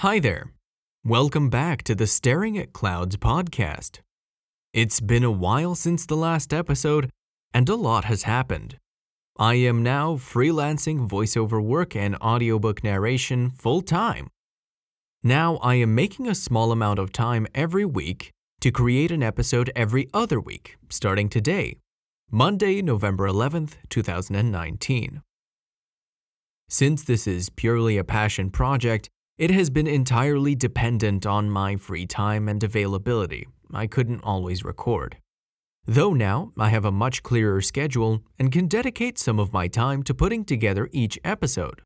Hi there. Welcome back to the Staring at Clouds podcast. It's been a while since the last episode, and a lot has happened. I am now freelancing voiceover work and audiobook narration full time. Now I am making a small amount of time every week to create an episode every other week, starting today, Monday, November 11th, 2019. Since this is purely a passion project, it has been entirely dependent on my free time and availability. I couldn't always record. Though now I have a much clearer schedule and can dedicate some of my time to putting together each episode.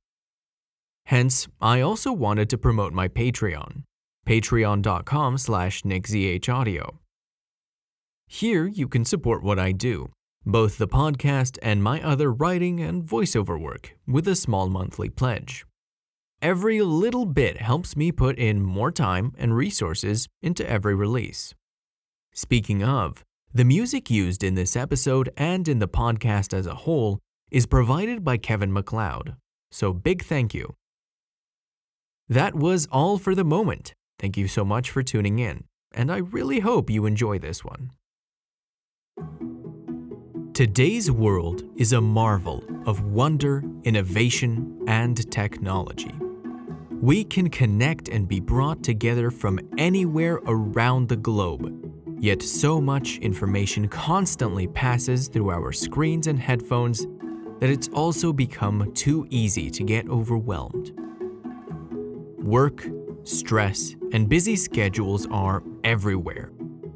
Hence, I also wanted to promote my Patreon, patreon.com slash nickzhaudio. Here you can support what I do, both the podcast and my other writing and voiceover work, with a small monthly pledge. Every little bit helps me put in more time and resources into every release. Speaking of, the music used in this episode and in the podcast as a whole is provided by Kevin MacLeod, so big thank you. That was all for the moment. Thank you so much for tuning in, and I really hope you enjoy this one. Today's world is a marvel of wonder, innovation, and technology. We can connect and be brought together from anywhere around the globe Yet so much information constantly passes through our screens and headphones that it's also become too easy to get overwhelmed. Work, stress, and busy schedules are everywhere.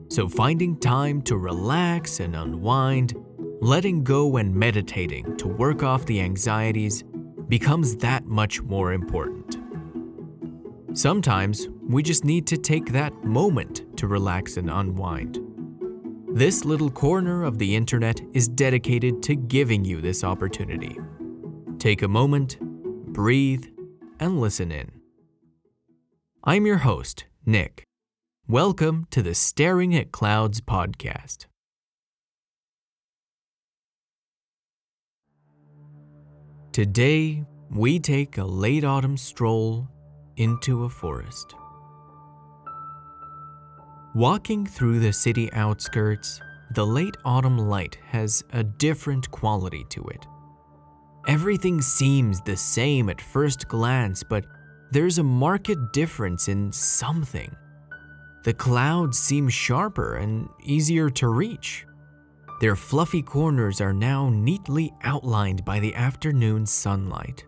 So finding time to relax and unwind, letting go and meditating to work off the anxieties becomes that much more important. Sometimes we just need to take that moment to relax and unwind. This little corner of the internet is dedicated to giving you this opportunity. Take a moment, breathe, and listen in. I'm your host, Nick. Welcome to the Staring at Clouds podcast. Today, we take a late autumn stroll into a forest. Walking through the city outskirts, the late autumn light has a different quality to it. Everything seems the same at first glance, but there's a marked difference in something. The clouds seem sharper and easier to reach. Their fluffy corners are now neatly outlined by the afternoon sunlight.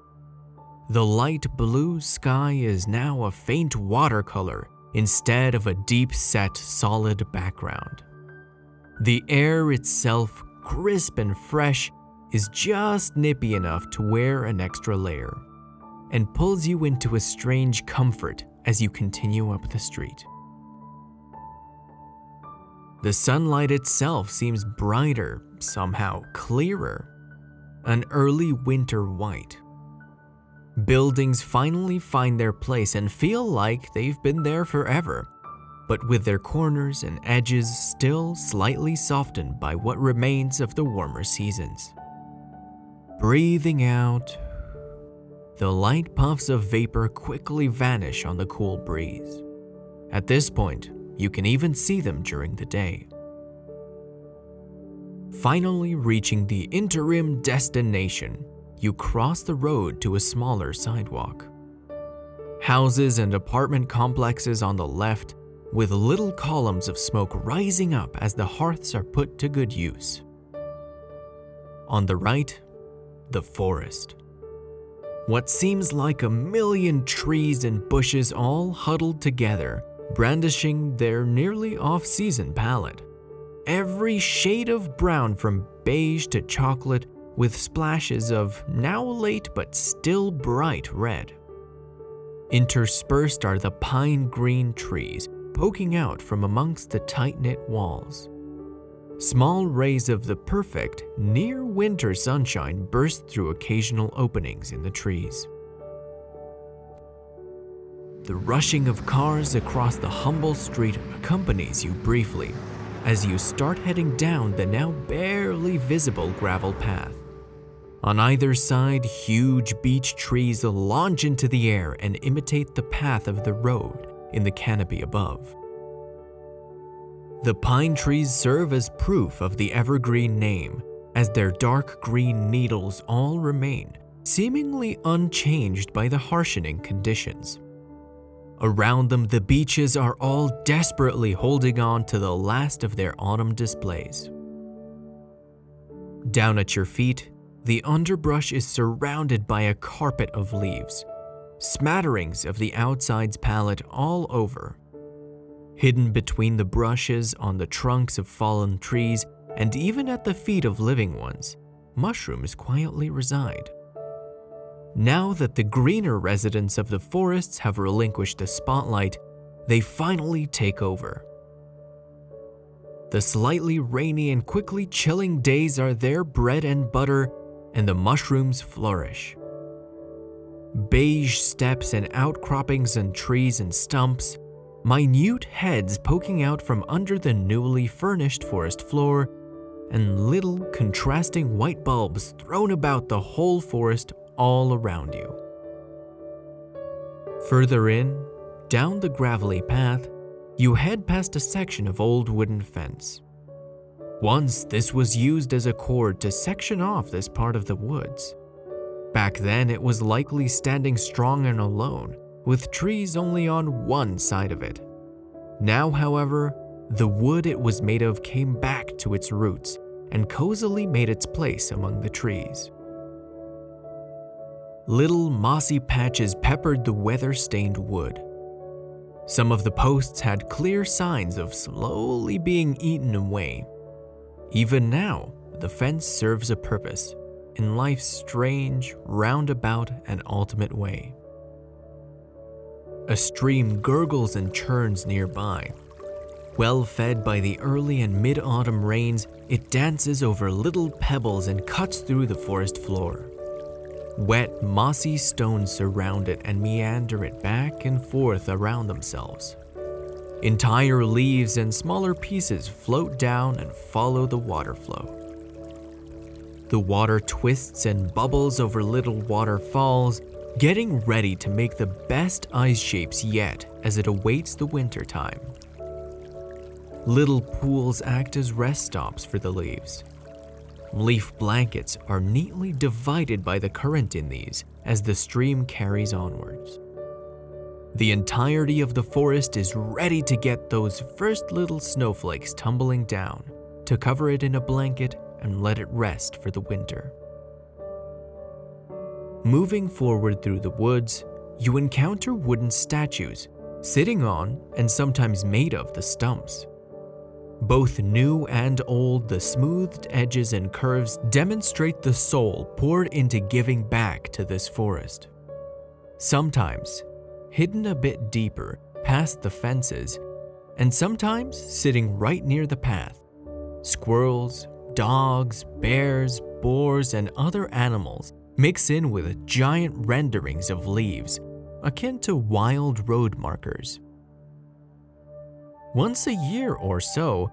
The light blue sky is now a faint watercolor instead of a deep set solid background. The air itself, crisp and fresh, is just nippy enough to wear an extra layer and pulls you into a strange comfort as you continue up the street. The sunlight itself seems brighter, somehow clearer, an early winter white. Buildings finally find their place and feel like they've been there forever, but with their corners and edges still slightly softened by what remains of the warmer seasons. Breathing out, the light puffs of vapor quickly vanish on the cool breeze. At this point, you can even see them during the day. Finally reaching the interim destination, you cross the road to a smaller sidewalk. Houses and apartment complexes on the left, with little columns of smoke rising up as the hearths are put to good use. On the right, the forest. What seems like a million trees and bushes all huddled together, brandishing their nearly off season palette. Every shade of brown from beige to chocolate with splashes of now late but still bright red. Interspersed are the pine green trees poking out from amongst the tight knit walls. Small rays of the perfect, near winter sunshine burst through occasional openings in the trees. The rushing of cars across the humble street accompanies you briefly as you start heading down the now barely visible gravel path. On either side, huge beech trees launch into the air and imitate the path of the road in the canopy above. The pine trees serve as proof of the evergreen name, as their dark green needles all remain, seemingly unchanged by the harshening conditions. Around them, the beeches are all desperately holding on to the last of their autumn displays. Down at your feet, the underbrush is surrounded by a carpet of leaves, smatterings of the outside's palette all over. Hidden between the brushes on the trunks of fallen trees and even at the feet of living ones, mushrooms quietly reside. Now that the greener residents of the forests have relinquished the spotlight, they finally take over. The slightly rainy and quickly chilling days are their bread and butter, and the mushrooms flourish. Beige steps and outcroppings and trees and stumps, minute heads poking out from under the newly furnished forest floor, and little contrasting white bulbs thrown about the whole forest all around you. Further in, down the gravelly path, you head past a section of old wooden fence. Once, this was used as a cord to section off this part of the woods. Back then, it was likely standing strong and alone, with trees only on one side of it. Now, however, the wood it was made of came back to its roots and cozily made its place among the trees. Little mossy patches peppered the weather stained wood. Some of the posts had clear signs of slowly being eaten away. Even now, the fence serves a purpose in life's strange, roundabout, and ultimate way. A stream gurgles and churns nearby. Well fed by the early and mid autumn rains, it dances over little pebbles and cuts through the forest floor. Wet, mossy stones surround it and meander it back and forth around themselves. Entire leaves and smaller pieces float down and follow the water flow. The water twists and bubbles over little waterfalls, getting ready to make the best ice shapes yet as it awaits the winter time. Little pools act as rest stops for the leaves, Leaf blankets are neatly divided by the current in these as the stream carries onwards. The entirety of the forest is ready to get those first little snowflakes tumbling down, to cover it in a blanket and let it rest for the winter. Moving forward through the woods, you encounter wooden statues sitting on and sometimes made of the stumps. Both new and old, the smoothed edges and curves demonstrate the soul poured into giving back to this forest. Sometimes, hidden a bit deeper, past the fences, and sometimes sitting right near the path, squirrels, dogs, bears, boars, and other animals mix in with giant renderings of leaves, akin to wild road markers. Once a year or so,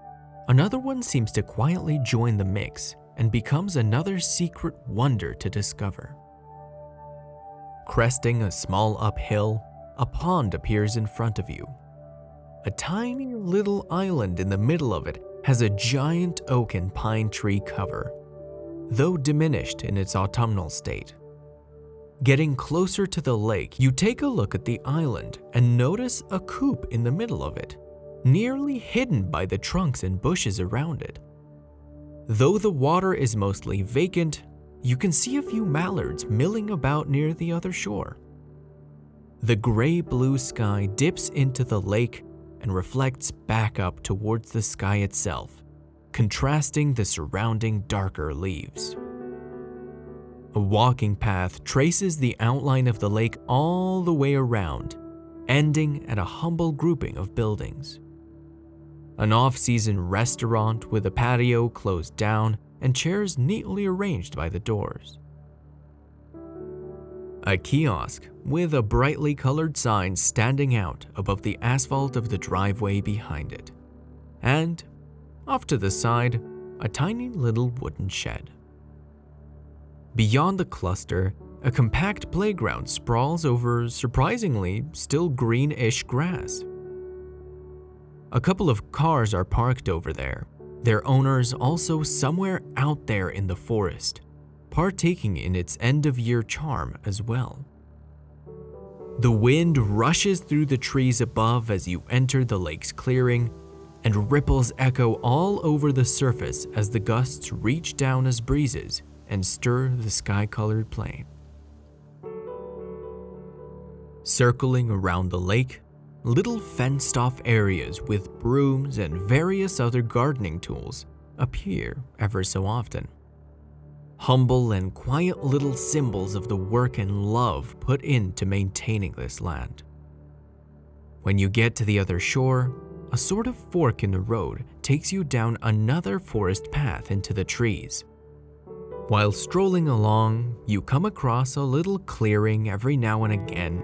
another one seems to quietly join the mix and becomes another secret wonder to discover. Cresting a small uphill, a pond appears in front of you. A tiny little island in the middle of it has a giant oak and pine tree cover, though diminished in its autumnal state. Getting closer to the lake, you take a look at the island and notice a coop in the middle of it nearly hidden by the trunks and bushes around it. Though the water is mostly vacant, you can see a few mallards milling about near the other shore. The gray blue sky dips into the lake and reflects back up towards the sky itself, contrasting the surrounding darker leaves. A walking path traces the outline of the lake all the way around, ending at a humble grouping of buildings an off season restaurant with a patio closed down and chairs neatly arranged by the doors. A kiosk with a brightly colored sign standing out above the asphalt of the driveway behind it. And, off to the side, a tiny little wooden shed. Beyond the cluster, a compact playground sprawls over surprisingly still greenish grass. A couple of cars are parked over there, their owners also somewhere out there in the forest, partaking in its end of year charm as well. The wind rushes through the trees above as you enter the lake's clearing, and ripples echo all over the surface as the gusts reach down as breezes and stir the sky colored plain. Circling around the lake, little fenced off areas with brooms and various other gardening tools appear ever so often. Humble and quiet little symbols of the work and love put into maintaining this land. When you get to the other shore, a sort of fork in the road takes you down another forest path into the trees. While strolling along, you come across a little clearing every now and again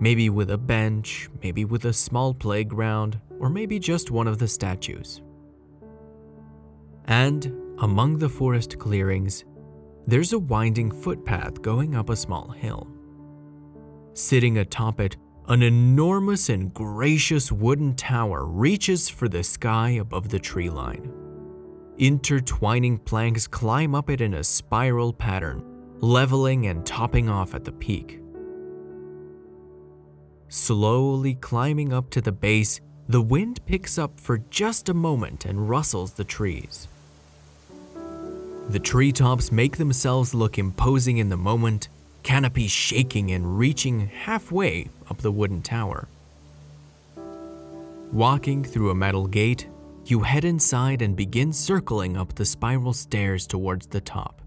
Maybe with a bench, maybe with a small playground, or maybe just one of the statues. And among the forest clearings, there's a winding footpath going up a small hill. Sitting atop it, an enormous and gracious wooden tower reaches for the sky above the tree line. Intertwining planks climb up it in a spiral pattern, leveling and topping off at the peak. Slowly climbing up to the base, the wind picks up for just a moment and rustles the trees. The treetops make themselves look imposing in the moment, canopy shaking and reaching halfway up the wooden tower. Walking through a metal gate, you head inside and begin circling up the spiral stairs towards the top.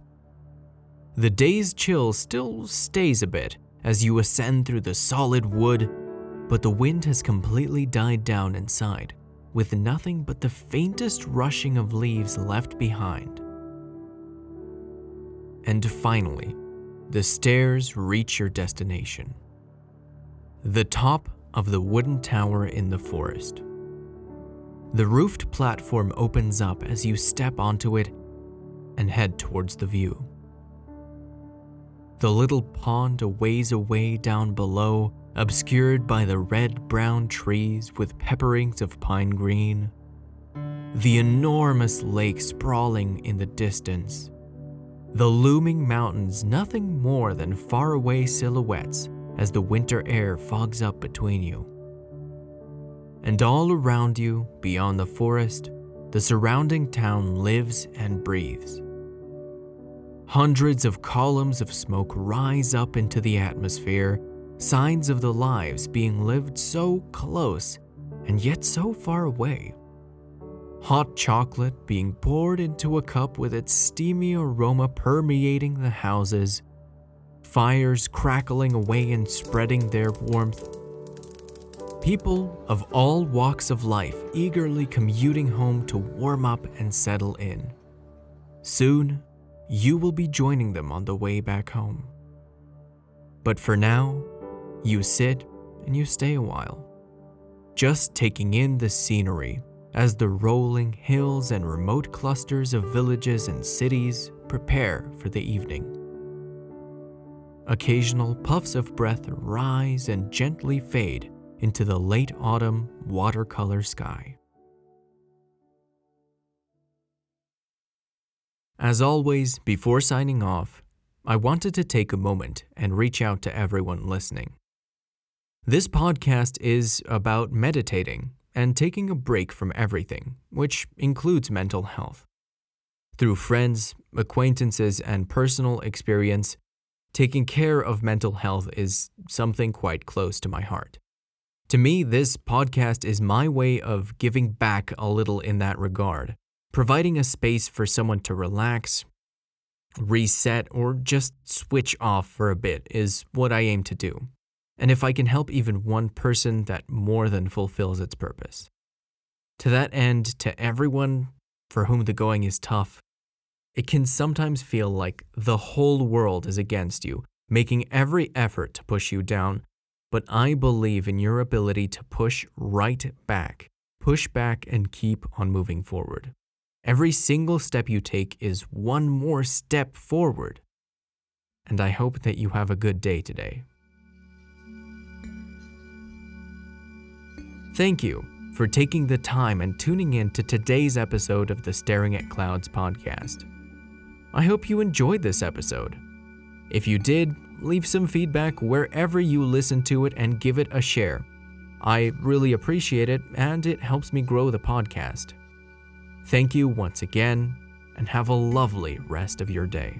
The day's chill still stays a bit, as you ascend through the solid wood, but the wind has completely died down inside, with nothing but the faintest rushing of leaves left behind. And finally, the stairs reach your destination. The top of the wooden tower in the forest. The roofed platform opens up as you step onto it and head towards the view. The little pond a ways away down below, obscured by the red brown trees with pepperings of pine green. The enormous lake sprawling in the distance. The looming mountains nothing more than faraway silhouettes as the winter air fogs up between you. And all around you, beyond the forest, the surrounding town lives and breathes. Hundreds of columns of smoke rise up into the atmosphere, signs of the lives being lived so close and yet so far away. Hot chocolate being poured into a cup with its steamy aroma permeating the houses, fires crackling away and spreading their warmth. People of all walks of life eagerly commuting home to warm up and settle in. Soon, you will be joining them on the way back home. But for now, you sit and you stay a while, just taking in the scenery as the rolling hills and remote clusters of villages and cities prepare for the evening. Occasional puffs of breath rise and gently fade into the late autumn watercolor sky. As always, before signing off, I wanted to take a moment and reach out to everyone listening. This podcast is about meditating and taking a break from everything, which includes mental health. Through friends, acquaintances, and personal experience, taking care of mental health is something quite close to my heart. To me, this podcast is my way of giving back a little in that regard Providing a space for someone to relax, reset, or just switch off for a bit is what I aim to do. And if I can help even one person, that more than fulfills its purpose. To that end, to everyone for whom the going is tough, it can sometimes feel like the whole world is against you, making every effort to push you down. But I believe in your ability to push right back, push back, and keep on moving forward. Every single step you take is one more step forward. and I hope that you have a good day today. Thank you for taking the time and tuning in to today's episode of the Staring at Clouds podcast. I hope you enjoyed this episode. If you did, leave some feedback wherever you listen to it and give it a share. I really appreciate it and it helps me grow the podcast. Thank you once again and have a lovely rest of your day.